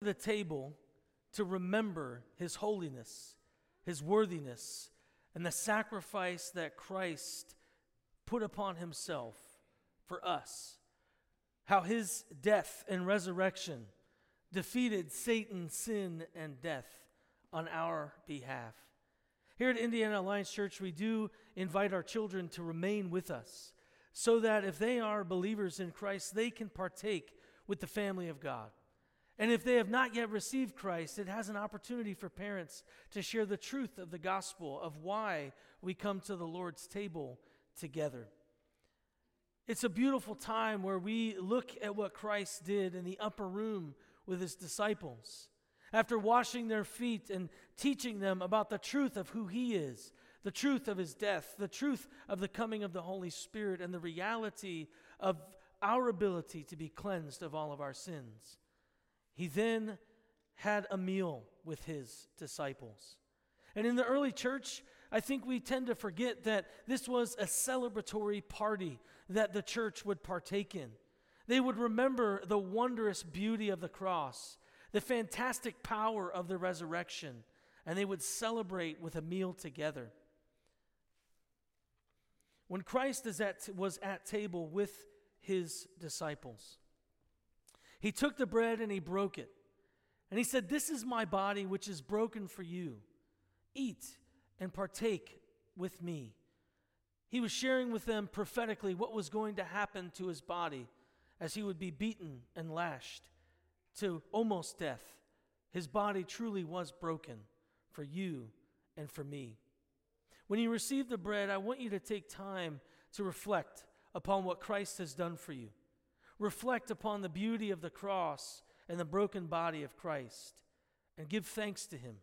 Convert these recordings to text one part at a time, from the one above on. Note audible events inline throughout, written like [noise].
the table to remember his holiness, his worthiness, and the sacrifice that Christ put upon himself for us. How his death and resurrection defeated Satan, sin, and death on our behalf. Here at Indiana Alliance Church, we do invite our children to remain with us so that if they are believers in Christ, they can partake with the family of God. And if they have not yet received Christ, it has an opportunity for parents to share the truth of the gospel of why we come to the Lord's table together. It's a beautiful time where we look at what Christ did in the upper room with his disciples. After washing their feet and teaching them about the truth of who he is, the truth of his death, the truth of the coming of the Holy Spirit, and the reality of our ability to be cleansed of all of our sins. He then had a meal with his disciples. And in the early church, I think we tend to forget that this was a celebratory party that the church would partake in. They would remember the wondrous beauty of the cross, the fantastic power of the resurrection, and they would celebrate with a meal together. When Christ at, was at table with his disciples, he took the bread and he broke it. And he said, This is my body, which is broken for you. Eat and partake with me. He was sharing with them prophetically what was going to happen to his body as he would be beaten and lashed to almost death. His body truly was broken for you and for me. When you receive the bread, I want you to take time to reflect upon what Christ has done for you. Reflect upon the beauty of the cross and the broken body of Christ and give thanks to him.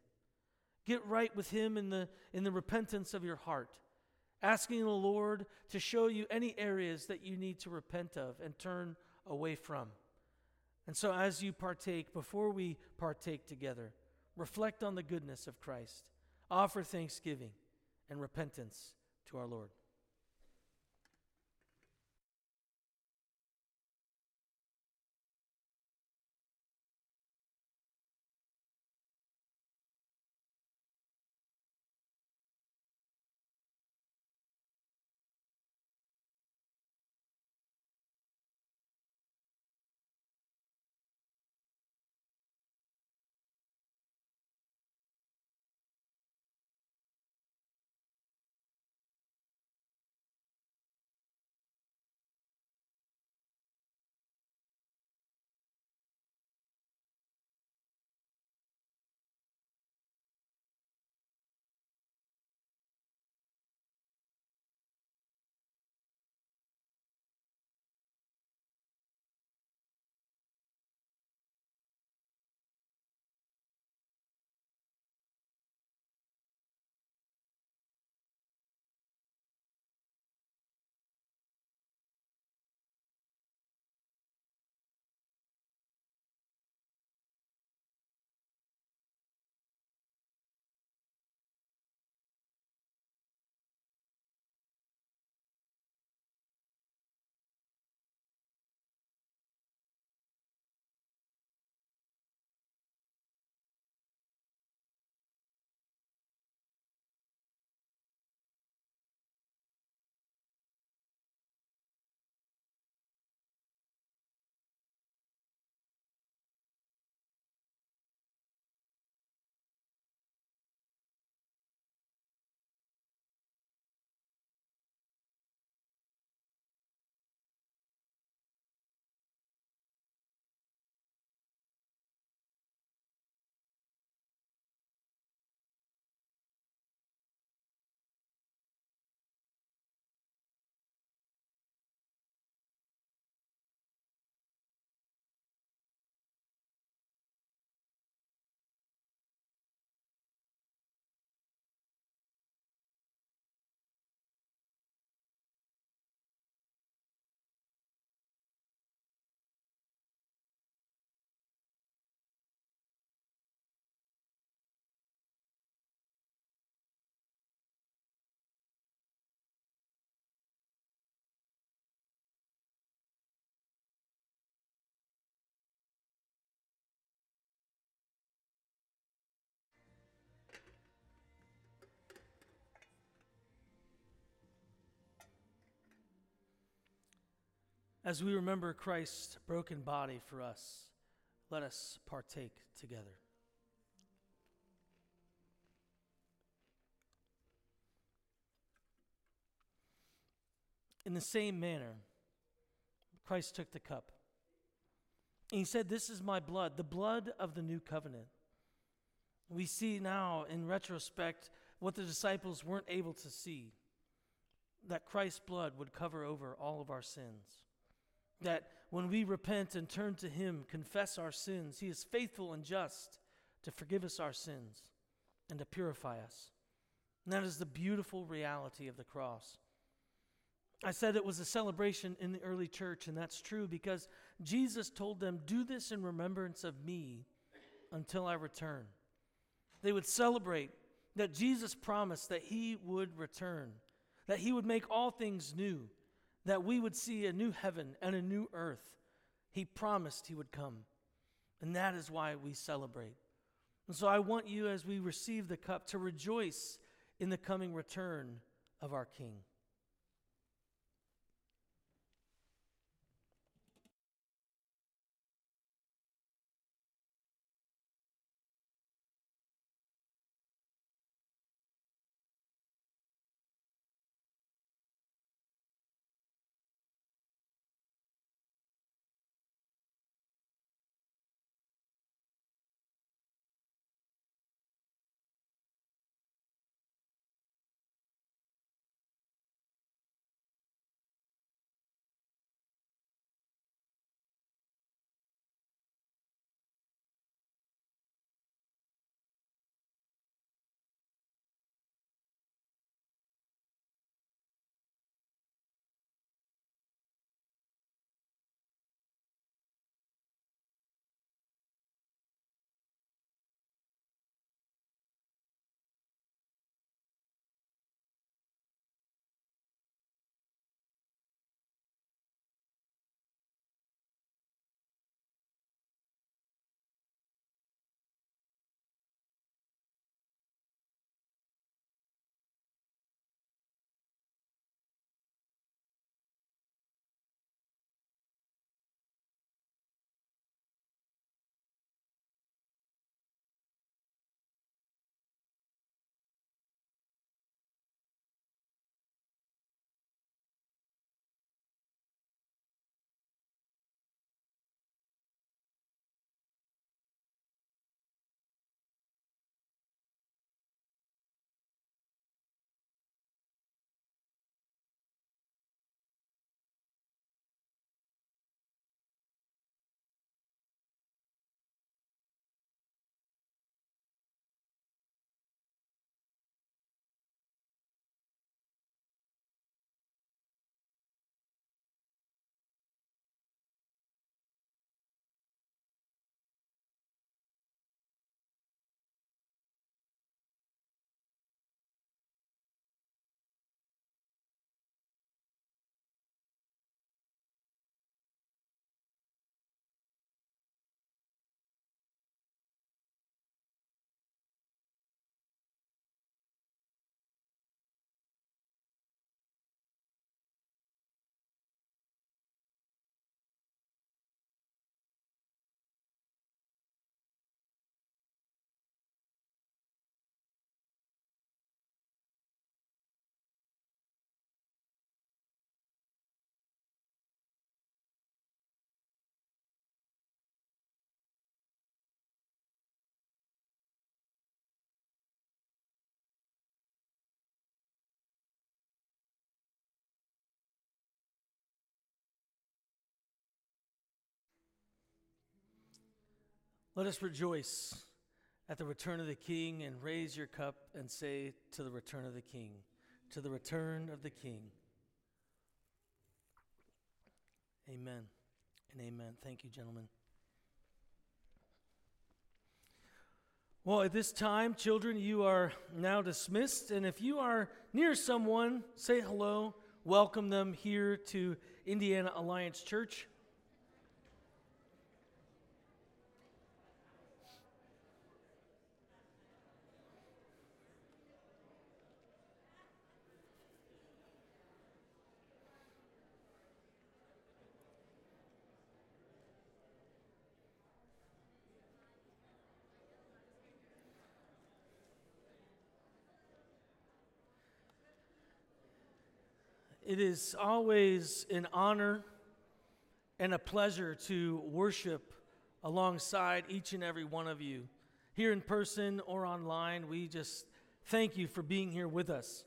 Get right with him in the, in the repentance of your heart, asking the Lord to show you any areas that you need to repent of and turn away from. And so, as you partake, before we partake together, reflect on the goodness of Christ, offer thanksgiving and repentance to our Lord. As we remember Christ's broken body for us, let us partake together. In the same manner, Christ took the cup. And he said, This is my blood, the blood of the new covenant. We see now, in retrospect, what the disciples weren't able to see that Christ's blood would cover over all of our sins. That when we repent and turn to Him, confess our sins, He is faithful and just to forgive us our sins and to purify us. And that is the beautiful reality of the cross. I said it was a celebration in the early church, and that's true because Jesus told them, Do this in remembrance of me until I return. They would celebrate that Jesus promised that he would return, that he would make all things new, that we would see a new heaven and a new earth. He promised he would come. And that is why we celebrate. And so I want you, as we receive the cup, to rejoice in the coming return of our King. Let us rejoice at the return of the King and raise your cup and say, To the return of the King, to the return of the King. Amen and amen. Thank you, gentlemen. Well, at this time, children, you are now dismissed. And if you are near someone, say hello, welcome them here to Indiana Alliance Church. It is always an honor and a pleasure to worship alongside each and every one of you. Here in person or online, we just thank you for being here with us.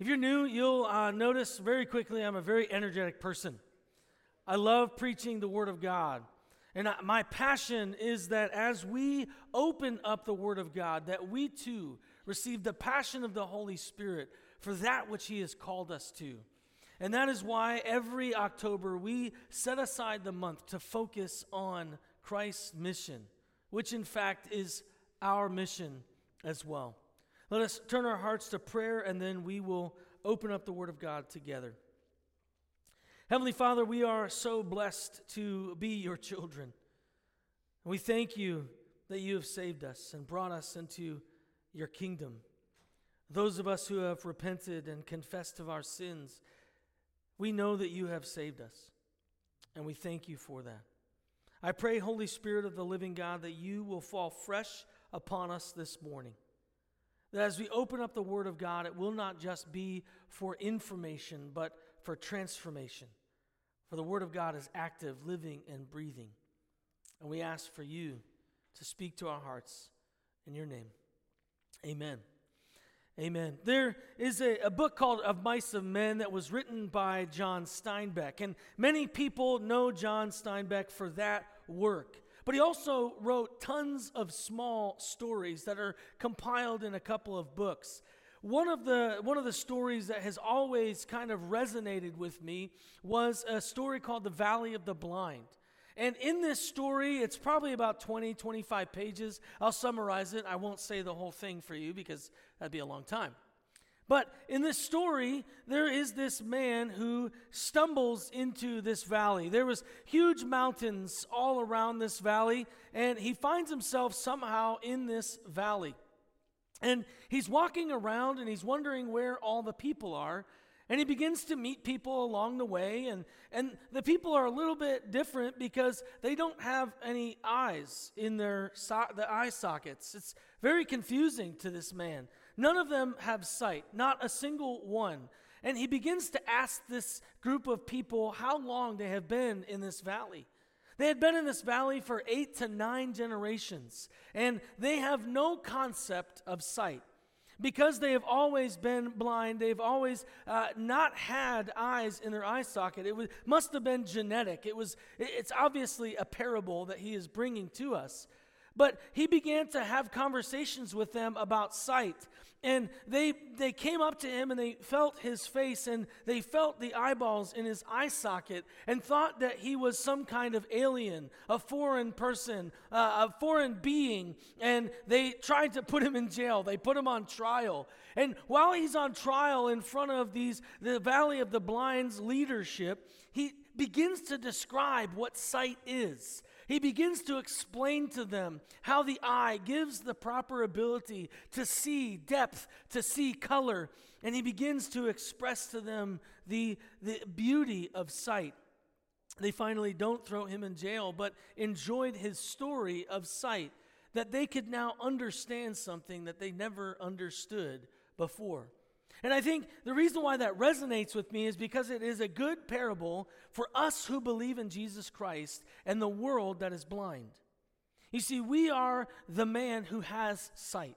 If you're new, you'll uh, notice very quickly I'm a very energetic person. I love preaching the Word of God. And I, my passion is that as we open up the Word of God, that we too receive the passion of the Holy Spirit for that which He has called us to. And that is why every October we set aside the month to focus on Christ's mission, which in fact is our mission as well. Let us turn our hearts to prayer and then we will open up the Word of God together. Heavenly Father, we are so blessed to be your children. We thank you that you have saved us and brought us into your kingdom. Those of us who have repented and confessed of our sins, we know that you have saved us, and we thank you for that. I pray, Holy Spirit of the living God, that you will fall fresh upon us this morning. That as we open up the Word of God, it will not just be for information, but for transformation. For the Word of God is active, living, and breathing. And we ask for you to speak to our hearts in your name. Amen. Amen. There is a, a, book called Of Mice of Men that was written by John Steinbeck. And many people know John Steinbeck for that work. But he also wrote tons of small stories that are compiled in a couple of books. One of the one of the stories that has always kind of resonated with me was a story called The Valley of the Blind. And in this story, it's probably about 20, 25 pages. I'll summarize it. I won't say the whole thing for you because that'd be a long time. But in this story, there is this man who stumbles into this valley. There was huge mountains all around this valley, and he finds himself somehow in this valley. And he's walking around and he's wondering where all the people are. And he begins to meet people along the way, and, and the people are a little bit different because they don't have any eyes in their so- the eye sockets. It's very confusing to this man. None of them have sight, not a single one. And he begins to ask this group of people how long they have been in this valley. They had been in this valley for eight to nine generations, and they have no concept of sight because they have always been blind, they've always uh, not had eyes in their eye socket. It was, must have been genetic. It was, it's obviously a parable that he is bringing to us. But he began to have conversations with them about sight. And they, they came up to him and they felt his face and they felt the eyeballs in his eye socket and thought that he was some kind of alien, a foreign person, uh, a foreign being. And they tried to put him in jail. They put him on trial. And while he's on trial in front of these, the Valley of the Blind's leadership, he begins to describe what sight is. He begins to explain to them how the eye gives the proper ability to see depth, to see color, and he begins to express to them the, the beauty of sight. They finally don't throw him in jail, but enjoyed his story of sight, that they could now understand something that they never understood before. And I think the reason why that resonates with me is because it is a good parable for us who believe in Jesus Christ and the world that is blind. You see, we are the man who has sight.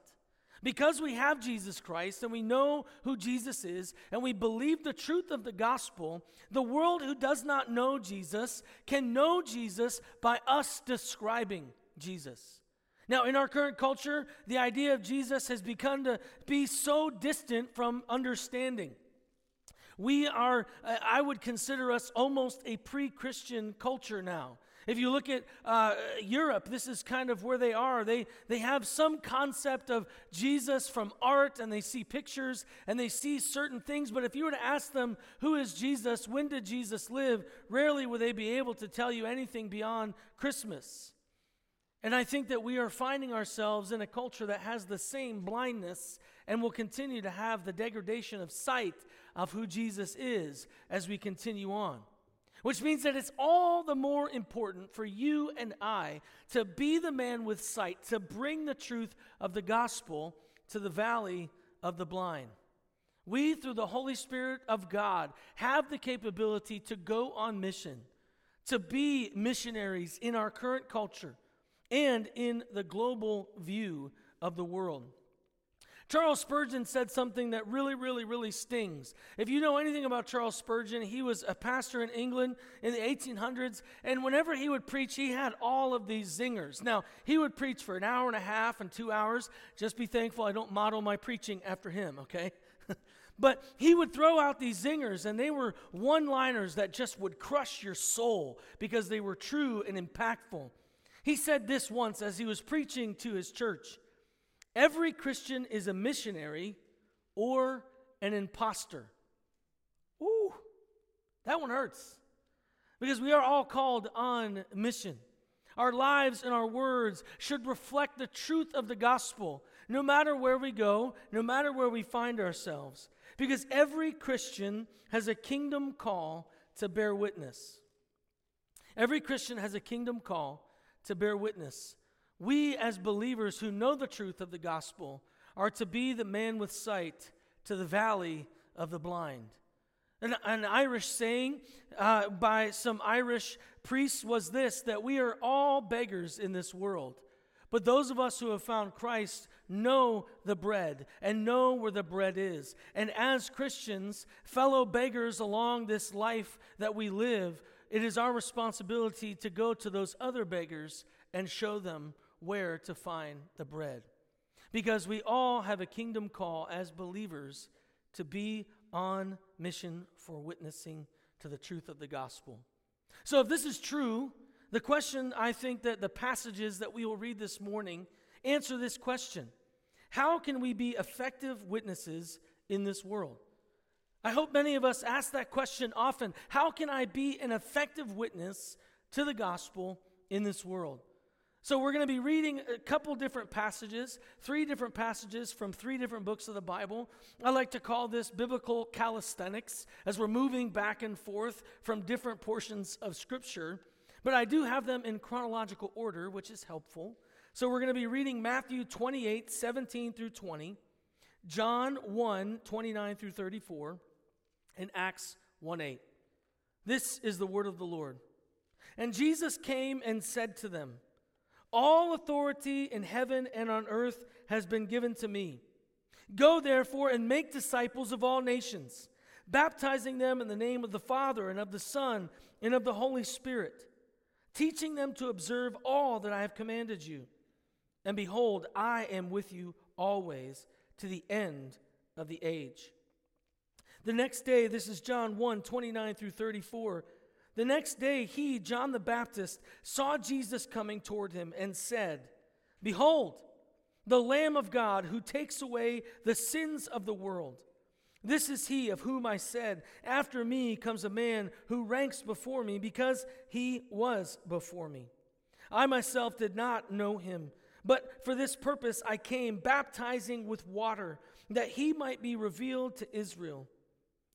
Because we have Jesus Christ and we know who Jesus is and we believe the truth of the gospel, the world who does not know Jesus can know Jesus by us describing Jesus. Now, in our current culture, the idea of Jesus has begun to be so distant from understanding. We are, I would consider us almost a pre Christian culture now. If you look at uh, Europe, this is kind of where they are. They, they have some concept of Jesus from art and they see pictures and they see certain things. But if you were to ask them, who is Jesus? When did Jesus live? Rarely would they be able to tell you anything beyond Christmas. And I think that we are finding ourselves in a culture that has the same blindness and will continue to have the degradation of sight of who Jesus is as we continue on. Which means that it's all the more important for you and I to be the man with sight, to bring the truth of the gospel to the valley of the blind. We, through the Holy Spirit of God, have the capability to go on mission, to be missionaries in our current culture and in the global view of the world. Charles Spurgeon said something that really, really, really stings. If you know anything about Charles Spurgeon, he was a pastor in England in the 1800s, and whenever he would preach, he had all of these zingers. Now, he would preach for an hour and a half and two hours. Just be thankful I don't model my preaching after him, okay? [laughs] but he would throw out these zingers, and they were one liners that just would crush your soul because they were true and impactful. He said this once as he was preaching to his church. Every Christian is a missionary or an impostor. Ooh, that one hurts. Because we are all called on mission. Our lives and our words should reflect the truth of the gospel, no matter where we go, no matter where we find ourselves. Because every Christian has a kingdom call to bear witness. Every Christian has a kingdom call to bear witness. We, as believers who know the truth of the gospel, are to be the man with sight to the valley of the blind. An, an Irish saying uh, by some Irish priests was this that we are all beggars in this world. But those of us who have found Christ know the bread and know where the bread is. And as Christians, fellow beggars along this life that we live, it is our responsibility to go to those other beggars and show them where to find the bread. Because we all have a kingdom call as believers to be on mission for witnessing to the truth of the gospel. So, if this is true, the question I think that the passages that we will read this morning answer this question How can we be effective witnesses in this world? I hope many of us ask that question often. How can I be an effective witness to the gospel in this world? So, we're going to be reading a couple different passages, three different passages from three different books of the Bible. I like to call this biblical calisthenics as we're moving back and forth from different portions of Scripture. But I do have them in chronological order, which is helpful. So, we're going to be reading Matthew 28 17 through 20, John 1 29 through 34, and Acts 1 8. This is the word of the Lord. And Jesus came and said to them, all authority in heaven and on earth has been given to me. Go therefore and make disciples of all nations, baptizing them in the name of the Father and of the Son and of the Holy Spirit, teaching them to observe all that I have commanded you. And behold, I am with you always to the end of the age. The next day, this is John 1 29 through 34. The next day, he, John the Baptist, saw Jesus coming toward him and said, Behold, the Lamb of God who takes away the sins of the world. This is he of whom I said, After me comes a man who ranks before me because he was before me. I myself did not know him, but for this purpose I came, baptizing with water, that he might be revealed to Israel.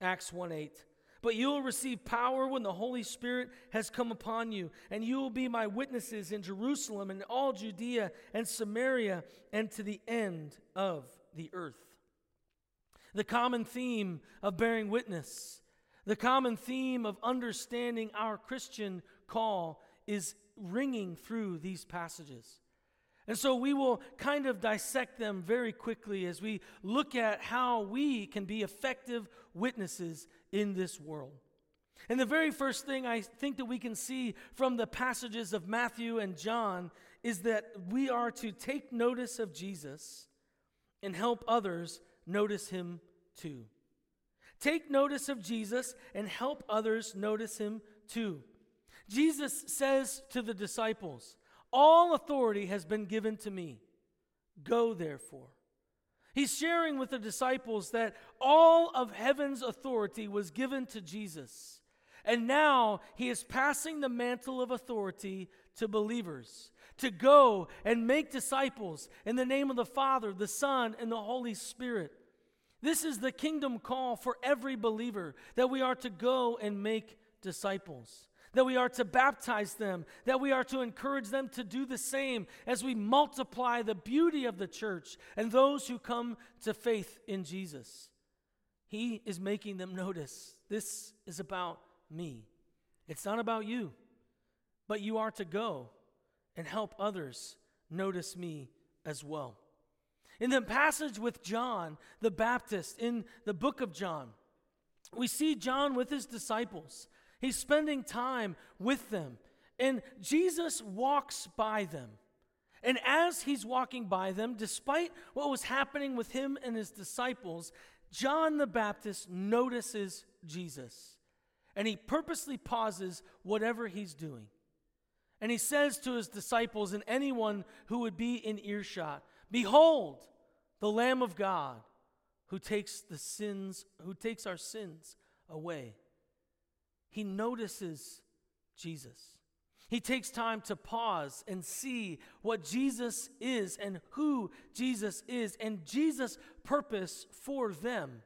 Acts 1 8. But you will receive power when the Holy Spirit has come upon you, and you will be my witnesses in Jerusalem and all Judea and Samaria and to the end of the earth. The common theme of bearing witness, the common theme of understanding our Christian call is ringing through these passages. And so we will kind of dissect them very quickly as we look at how we can be effective witnesses in this world. And the very first thing I think that we can see from the passages of Matthew and John is that we are to take notice of Jesus and help others notice him too. Take notice of Jesus and help others notice him too. Jesus says to the disciples, all authority has been given to me. Go, therefore. He's sharing with the disciples that all of heaven's authority was given to Jesus. And now he is passing the mantle of authority to believers to go and make disciples in the name of the Father, the Son, and the Holy Spirit. This is the kingdom call for every believer that we are to go and make disciples that we are to baptize them, that we are to encourage them to do the same as we multiply the beauty of the church and those who come to faith in Jesus. He is making them notice this is about me. It's not about you, but you are to go and help others notice me as well. In the passage with John the Baptist in the book of John, we see John with his disciples He's spending time with them. And Jesus walks by them. And as he's walking by them, despite what was happening with him and his disciples, John the Baptist notices Jesus. And he purposely pauses whatever he's doing. And he says to his disciples and anyone who would be in earshot, Behold, the Lamb of God who takes the sins, who takes our sins away he notices Jesus. He takes time to pause and see what Jesus is and who Jesus is and Jesus' purpose for them.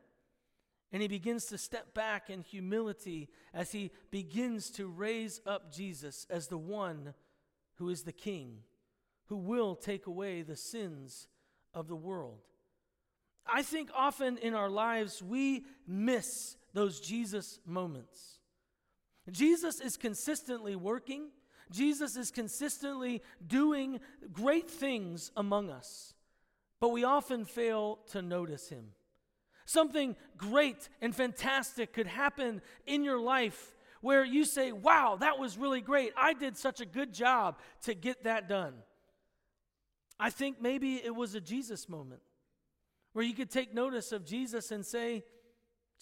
And he begins to step back in humility as he begins to raise up Jesus as the one who is the King, who will take away the sins of the world. I think often in our lives we miss those Jesus moments. Jesus is consistently working, Jesus is consistently doing great things among us, but we often fail to notice him. Something great and fantastic could happen in your life where you say, Wow, that was really great. I did such a good job to get that done. I think maybe it was a Jesus moment where you could take notice of Jesus and say,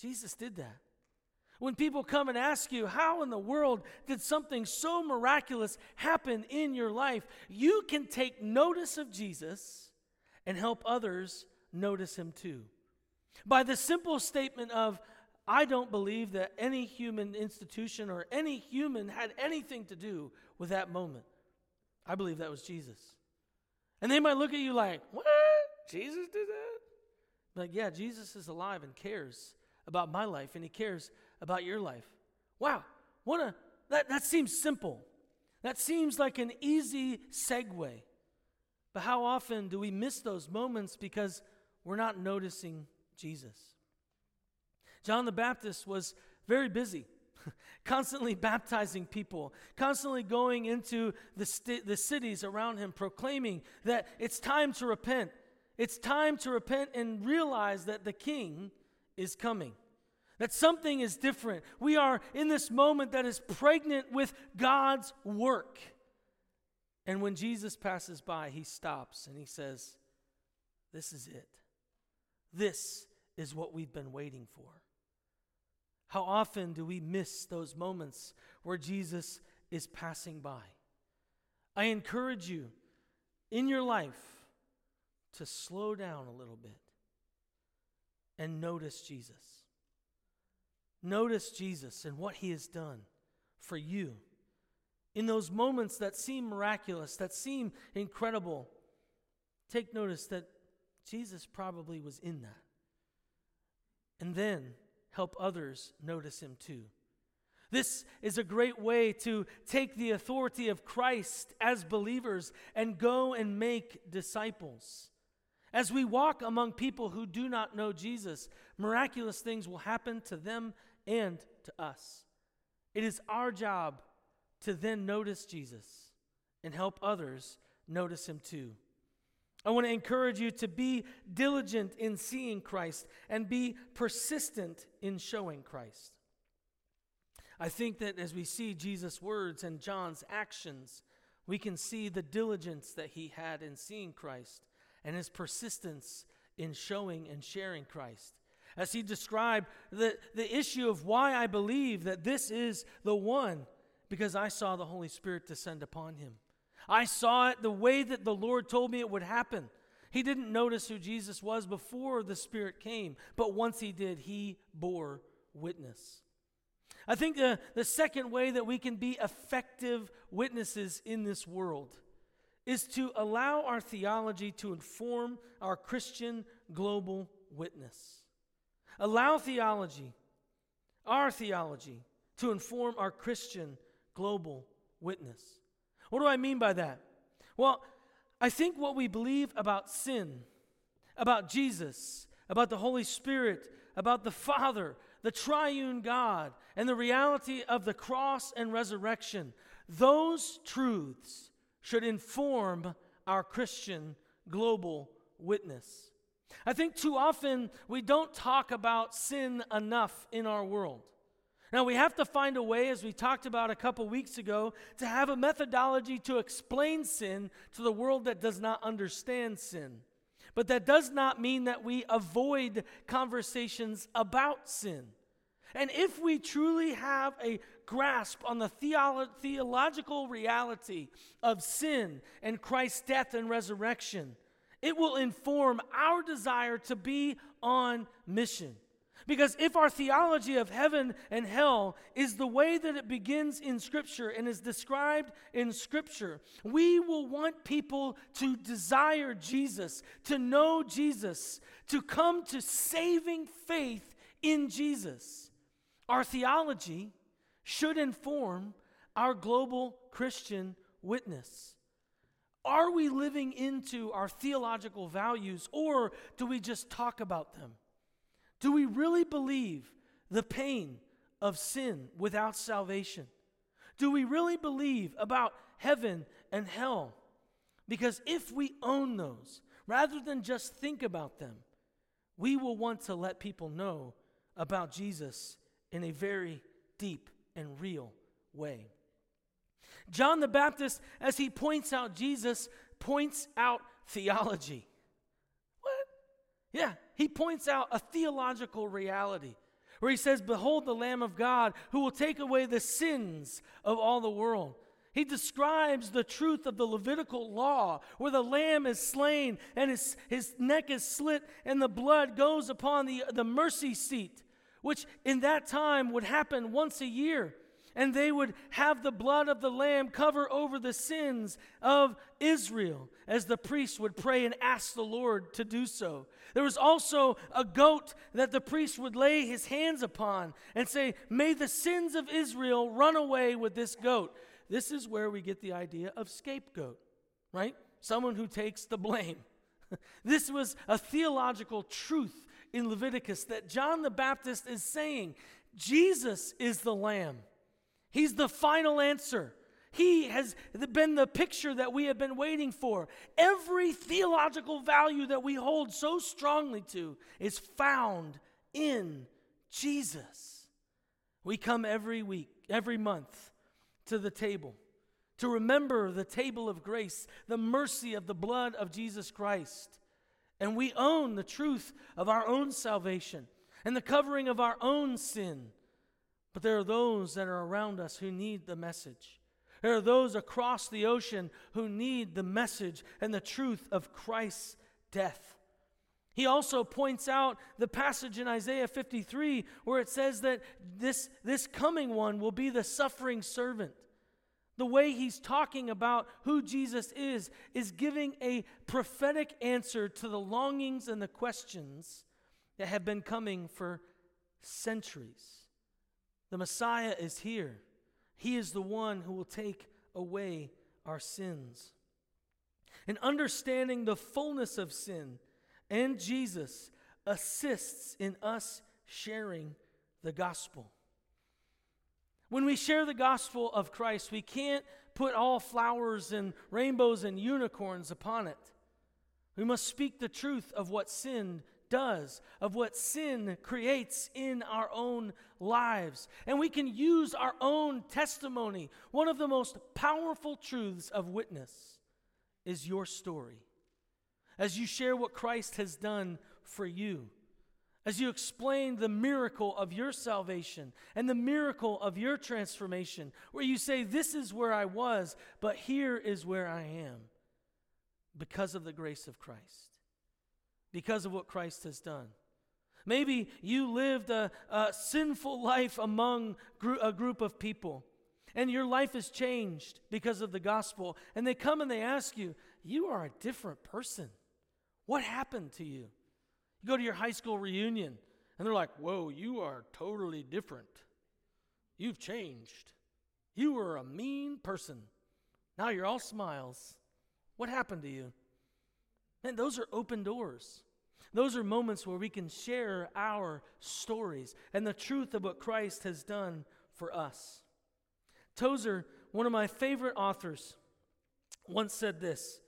Jesus did that. When people come and ask you, How in the world did something so miraculous happen in your life? You can take notice of Jesus and help others notice him too. By the simple statement of, I don't believe that any human institution or any human had anything to do with that moment. I believe that was Jesus. And they might look at you like, What? Jesus did that? Like, yeah, Jesus is alive and cares about my life, and he cares about your life. Wow, what a that, that seems simple. That seems like an easy segue. But how often do we miss those moments because we're not noticing Jesus? John the Baptist was very busy, [laughs] constantly baptizing people, constantly going into the, st- the cities around him, proclaiming that it's time to repent. It's time to repent and realize that the king is coming that something is different. We are in this moment that is pregnant with God's work. And when Jesus passes by, he stops and he says, This is it. This is what we've been waiting for. How often do we miss those moments where Jesus is passing by? I encourage you in your life to slow down a little bit and notice Jesus. Notice Jesus and what he has done for you. In those moments that seem miraculous, that seem incredible, take notice that Jesus probably was in that. And then help others notice him too. This is a great way to take the authority of Christ as believers and go and make disciples. As we walk among people who do not know Jesus, miraculous things will happen to them and to us. It is our job to then notice Jesus and help others notice him too. I want to encourage you to be diligent in seeing Christ and be persistent in showing Christ. I think that as we see Jesus' words and John's actions, we can see the diligence that he had in seeing Christ and his persistence in showing and sharing Christ as he described the, the issue of why I believe that this is the one, because I saw the Holy Spirit descend upon him. I saw it the way that the Lord told me it would happen. He didn't notice who Jesus was before the Spirit came, but once he did, he bore witness. I think the, the second way that we can be effective witnesses in this world is to allow our theology to inform our Christian global witness. Allow theology, our theology, to inform our Christian global witness. What do I mean by that? Well, I think what we believe about sin, about Jesus, about the Holy Spirit, about the Father, the triune God, and the reality of the cross and resurrection, those truths should inform our Christian global witness. I think too often we don't talk about sin enough in our world. Now, we have to find a way, as we talked about a couple weeks ago, to have a methodology to explain sin to the world that does not understand sin. But that does not mean that we avoid conversations about sin. And if we truly have a grasp on the theolo- theological reality of sin and Christ's death and resurrection, it will inform our desire to be on mission. Because if our theology of heaven and hell is the way that it begins in Scripture and is described in Scripture, we will want people to desire Jesus, to know Jesus, to come to saving faith in Jesus. Our theology should inform our global Christian witness. Are we living into our theological values or do we just talk about them? Do we really believe the pain of sin without salvation? Do we really believe about heaven and hell? Because if we own those, rather than just think about them, we will want to let people know about Jesus in a very deep and real way. John the Baptist, as he points out Jesus, points out theology. What? Yeah, he points out a theological reality where he says, Behold the Lamb of God who will take away the sins of all the world. He describes the truth of the Levitical law, where the lamb is slain and his, his neck is slit and the blood goes upon the, the mercy seat, which in that time would happen once a year and they would have the blood of the lamb cover over the sins of Israel as the priest would pray and ask the Lord to do so. There was also a goat that the priest would lay his hands upon and say, May the sins of Israel run away with this goat. This is where we get the idea of scapegoat, right? Someone who takes the blame. [laughs] this was a theological truth in Leviticus that John the Baptist is saying Jesus is the lamb. He's the final answer. He has been the picture that we have been waiting for. Every theological value that we hold so strongly to is found in Jesus. We come every week, every month to the table to remember the table of grace, the mercy of the blood of Jesus Christ. And we own the truth of our own salvation and the covering of our own sin. But there are those that are around us who need the message. There are those across the ocean who need the message and the truth of Christ's death. He also points out the passage in Isaiah 53 where it says that this, this coming one will be the suffering servant. The way he's talking about who Jesus is, is giving a prophetic answer to the longings and the questions that have been coming for centuries. The Messiah is here. He is the one who will take away our sins. And understanding the fullness of sin and Jesus assists in us sharing the gospel. When we share the gospel of Christ, we can't put all flowers and rainbows and unicorns upon it. We must speak the truth of what sin does, of what sin creates in our own lives. And we can use our own testimony. One of the most powerful truths of witness is your story. As you share what Christ has done for you, as you explain the miracle of your salvation and the miracle of your transformation, where you say, This is where I was, but here is where I am because of the grace of Christ. Because of what Christ has done. Maybe you lived a, a sinful life among gr- a group of people, and your life has changed because of the gospel. And they come and they ask you, You are a different person. What happened to you? You go to your high school reunion, and they're like, Whoa, you are totally different. You've changed. You were a mean person. Now you're all smiles. What happened to you? And those are open doors. Those are moments where we can share our stories and the truth of what Christ has done for us. Tozer, one of my favorite authors, once said this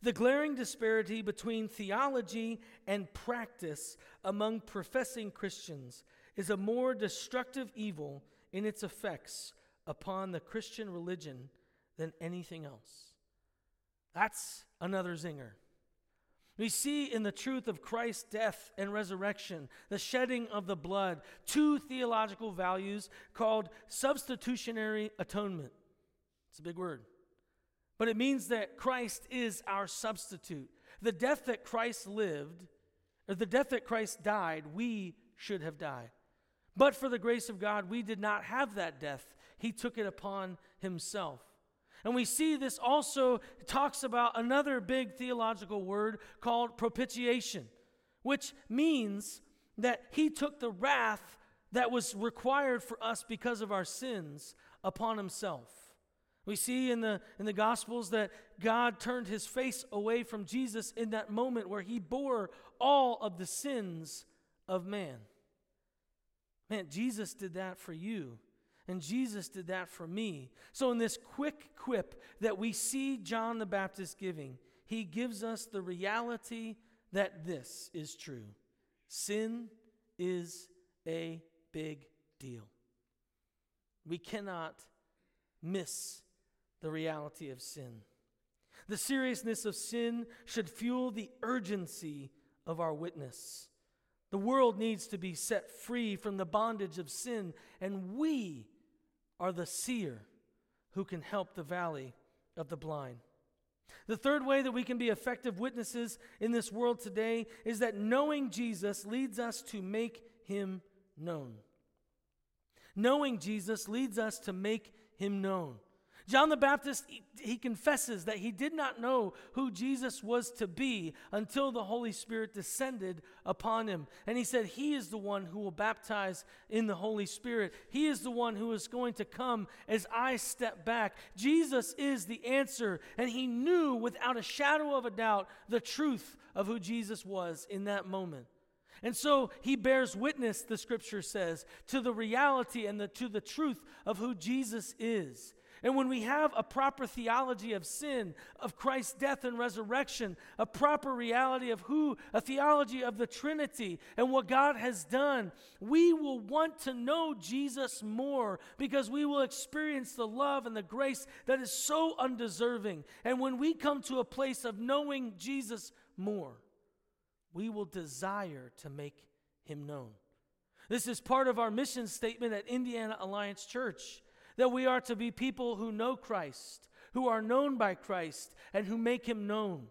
The glaring disparity between theology and practice among professing Christians is a more destructive evil in its effects upon the Christian religion than anything else. That's another zinger. We see in the truth of Christ's death and resurrection, the shedding of the blood, two theological values called substitutionary atonement. It's a big word. But it means that Christ is our substitute. The death that Christ lived, or the death that Christ died, we should have died. But for the grace of God, we did not have that death. He took it upon himself. And we see this also talks about another big theological word called propitiation, which means that he took the wrath that was required for us because of our sins upon himself. We see in the, in the Gospels that God turned his face away from Jesus in that moment where he bore all of the sins of man. Man, Jesus did that for you and Jesus did that for me. So, in this quick quip that we see John the Baptist giving, he gives us the reality that this is true sin is a big deal. We cannot miss the reality of sin. The seriousness of sin should fuel the urgency of our witness. The world needs to be set free from the bondage of sin, and we are the seer who can help the valley of the blind. The third way that we can be effective witnesses in this world today is that knowing Jesus leads us to make him known. Knowing Jesus leads us to make him known. John the Baptist, he confesses that he did not know who Jesus was to be until the Holy Spirit descended upon him. And he said, He is the one who will baptize in the Holy Spirit. He is the one who is going to come as I step back. Jesus is the answer. And he knew without a shadow of a doubt the truth of who Jesus was in that moment. And so he bears witness, the scripture says, to the reality and the, to the truth of who Jesus is. And when we have a proper theology of sin, of Christ's death and resurrection, a proper reality of who, a theology of the Trinity and what God has done, we will want to know Jesus more because we will experience the love and the grace that is so undeserving. And when we come to a place of knowing Jesus more, we will desire to make him known. This is part of our mission statement at Indiana Alliance Church that we are to be people who know Christ, who are known by Christ, and who make him known.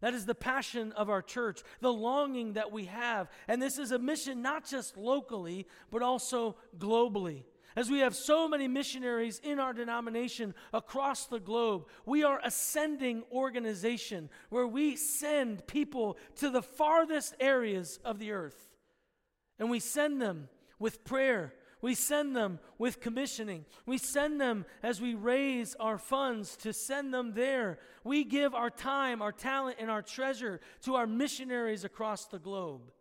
That is the passion of our church, the longing that we have. And this is a mission not just locally, but also globally. As we have so many missionaries in our denomination across the globe, we are ascending organization where we send people to the farthest areas of the earth. And we send them with prayer we send them with commissioning. We send them as we raise our funds to send them there. We give our time, our talent, and our treasure to our missionaries across the globe.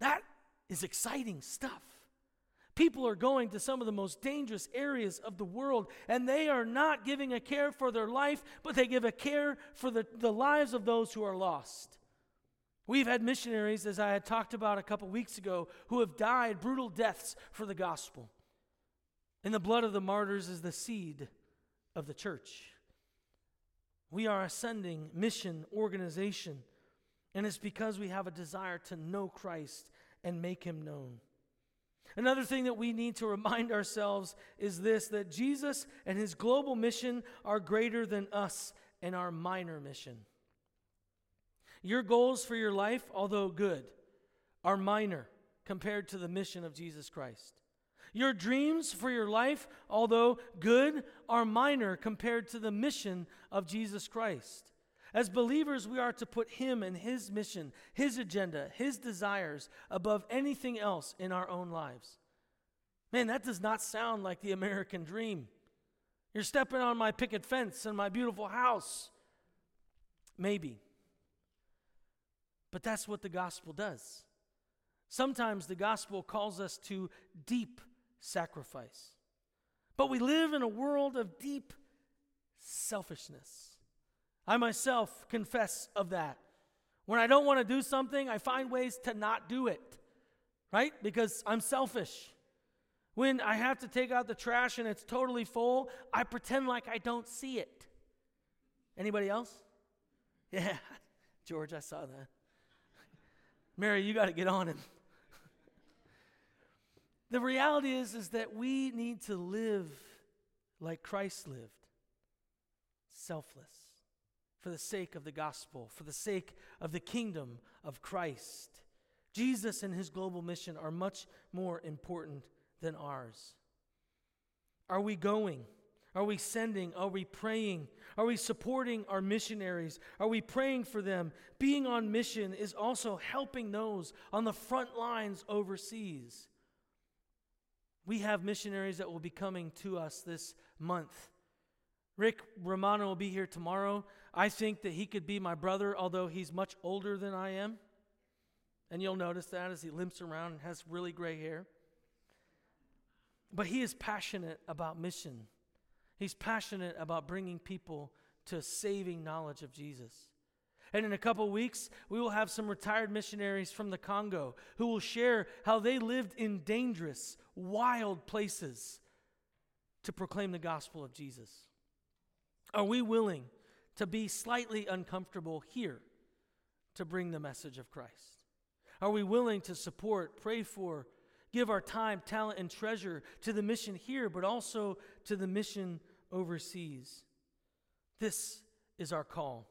That is exciting stuff. People are going to some of the most dangerous areas of the world, and they are not giving a care for their life, but they give a care for the, the lives of those who are lost. We've had missionaries, as I had talked about a couple weeks ago, who have died brutal deaths for the gospel. And the blood of the martyrs is the seed of the church. We are ascending mission organization, and it's because we have a desire to know Christ and make him known. Another thing that we need to remind ourselves is this that Jesus and his global mission are greater than us and our minor mission. Your goals for your life, although good, are minor compared to the mission of Jesus Christ. Your dreams for your life, although good, are minor compared to the mission of Jesus Christ. As believers, we are to put Him and His mission, His agenda, His desires above anything else in our own lives. Man, that does not sound like the American dream. You're stepping on my picket fence and my beautiful house. Maybe. But that's what the gospel does. Sometimes the gospel calls us to deep sacrifice. But we live in a world of deep selfishness. I myself confess of that. When I don't want to do something, I find ways to not do it, right? Because I'm selfish. When I have to take out the trash and it's totally full, I pretend like I don't see it. Anybody else? [laughs] Yeah, George, I saw that. Mary, you got to get on it. [laughs] The reality is, is that we need to live like Christ lived selfless for the sake of the gospel, for the sake of the kingdom of Christ. Jesus and his global mission are much more important than ours. Are we going? Are we sending? Are we praying? Are we supporting our missionaries? Are we praying for them? Being on mission is also helping those on the front lines overseas. We have missionaries that will be coming to us this month. Rick Romano will be here tomorrow. I think that he could be my brother, although he's much older than I am. And you'll notice that as he limps around and has really gray hair. But he is passionate about mission. He's passionate about bringing people to saving knowledge of Jesus. And in a couple weeks, we will have some retired missionaries from the Congo who will share how they lived in dangerous, wild places to proclaim the gospel of Jesus. Are we willing to be slightly uncomfortable here to bring the message of Christ? Are we willing to support, pray for, give our time, talent, and treasure to the mission here, but also to the mission overseas? This is our call.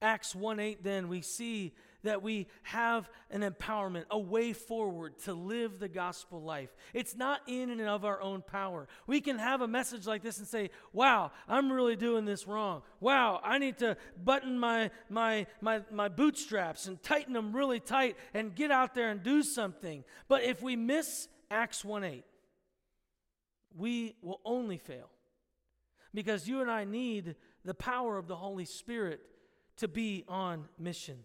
Acts 1 8, then, we see that we have an empowerment, a way forward to live the gospel life. It's not in and of our own power. We can have a message like this and say, Wow, I'm really doing this wrong. Wow, I need to button my, my, my, my bootstraps and tighten them really tight and get out there and do something. But if we miss Acts 1 8, we will only fail because you and I need the power of the Holy Spirit to be on mission.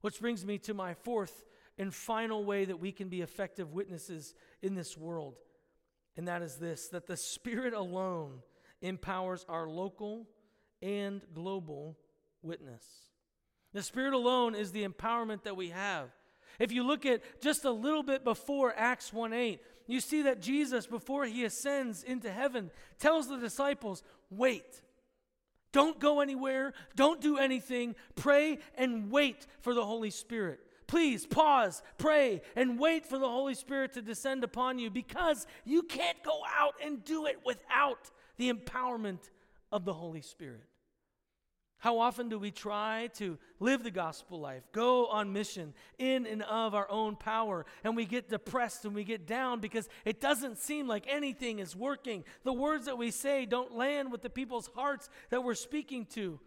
Which brings me to my fourth and final way that we can be effective witnesses in this world. And that is this that the Spirit alone empowers our local and global witness. The Spirit alone is the empowerment that we have. If you look at just a little bit before Acts 1 8, you see that Jesus, before he ascends into heaven, tells the disciples, Wait, don't go anywhere. Don't do anything. Pray and wait for the Holy Spirit. Please pause, pray, and wait for the Holy Spirit to descend upon you because you can't go out and do it without the empowerment of the Holy Spirit. How often do we try to live the gospel life, go on mission in and of our own power, and we get depressed and we get down because it doesn't seem like anything is working? The words that we say don't land with the people's hearts that we're speaking to.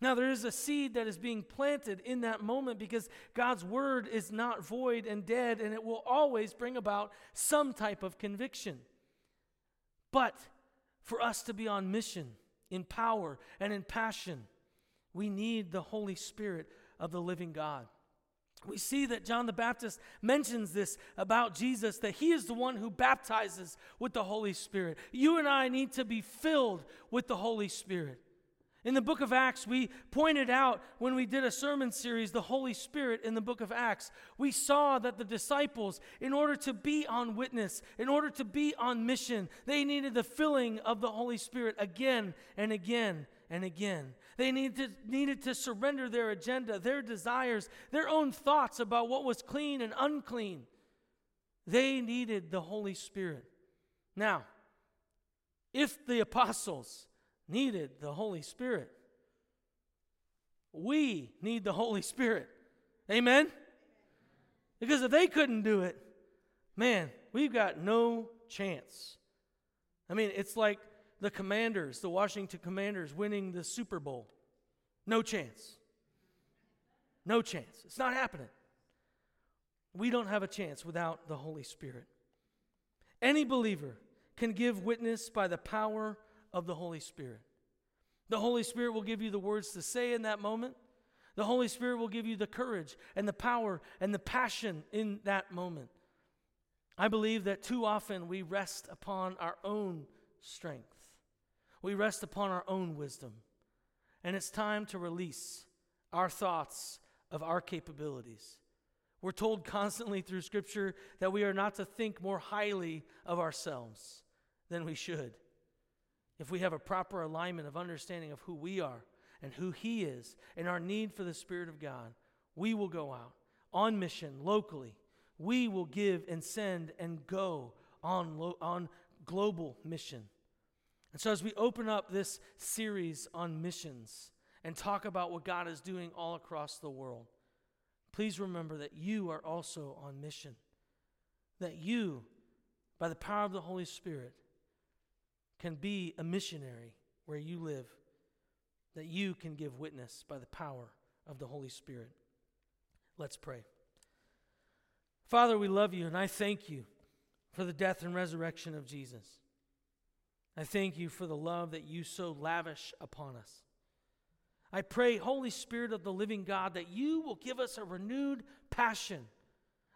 Now, there is a seed that is being planted in that moment because God's word is not void and dead, and it will always bring about some type of conviction. But for us to be on mission in power and in passion, we need the Holy Spirit of the living God. We see that John the Baptist mentions this about Jesus, that he is the one who baptizes with the Holy Spirit. You and I need to be filled with the Holy Spirit. In the book of Acts, we pointed out when we did a sermon series, the Holy Spirit in the book of Acts. We saw that the disciples, in order to be on witness, in order to be on mission, they needed the filling of the Holy Spirit again and again and again. They needed to, needed to surrender their agenda, their desires, their own thoughts about what was clean and unclean. They needed the Holy Spirit. Now, if the apostles needed the Holy Spirit, We need the Holy Spirit. Amen? Because if they couldn't do it, man, we've got no chance. I mean, it's like the commanders, the Washington commanders, winning the Super Bowl. No chance. No chance. It's not happening. We don't have a chance without the Holy Spirit. Any believer can give witness by the power of the Holy Spirit. The Holy Spirit will give you the words to say in that moment. The Holy Spirit will give you the courage and the power and the passion in that moment. I believe that too often we rest upon our own strength, we rest upon our own wisdom. And it's time to release our thoughts of our capabilities. We're told constantly through Scripture that we are not to think more highly of ourselves than we should. If we have a proper alignment of understanding of who we are and who He is and our need for the Spirit of God, we will go out on mission locally we will give and send and go on, lo- on global mission. And so, as we open up this series on missions and talk about what God is doing all across the world, please remember that you are also on mission. That you, by the power of the Holy Spirit, can be a missionary where you live. That you can give witness by the power of the Holy Spirit. Let's pray. Father, we love you, and I thank you for the death and resurrection of Jesus. I thank you for the love that you so lavish upon us. I pray, Holy Spirit of the living God, that you will give us a renewed passion,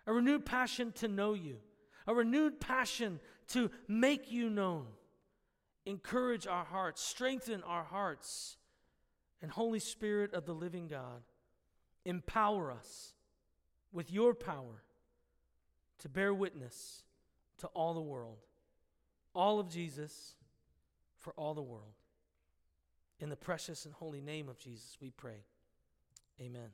a renewed passion to know you, a renewed passion to make you known. Encourage our hearts, strengthen our hearts, and Holy Spirit of the living God, empower us with your power to bear witness to all the world. All of Jesus for all the world. In the precious and holy name of Jesus, we pray. Amen.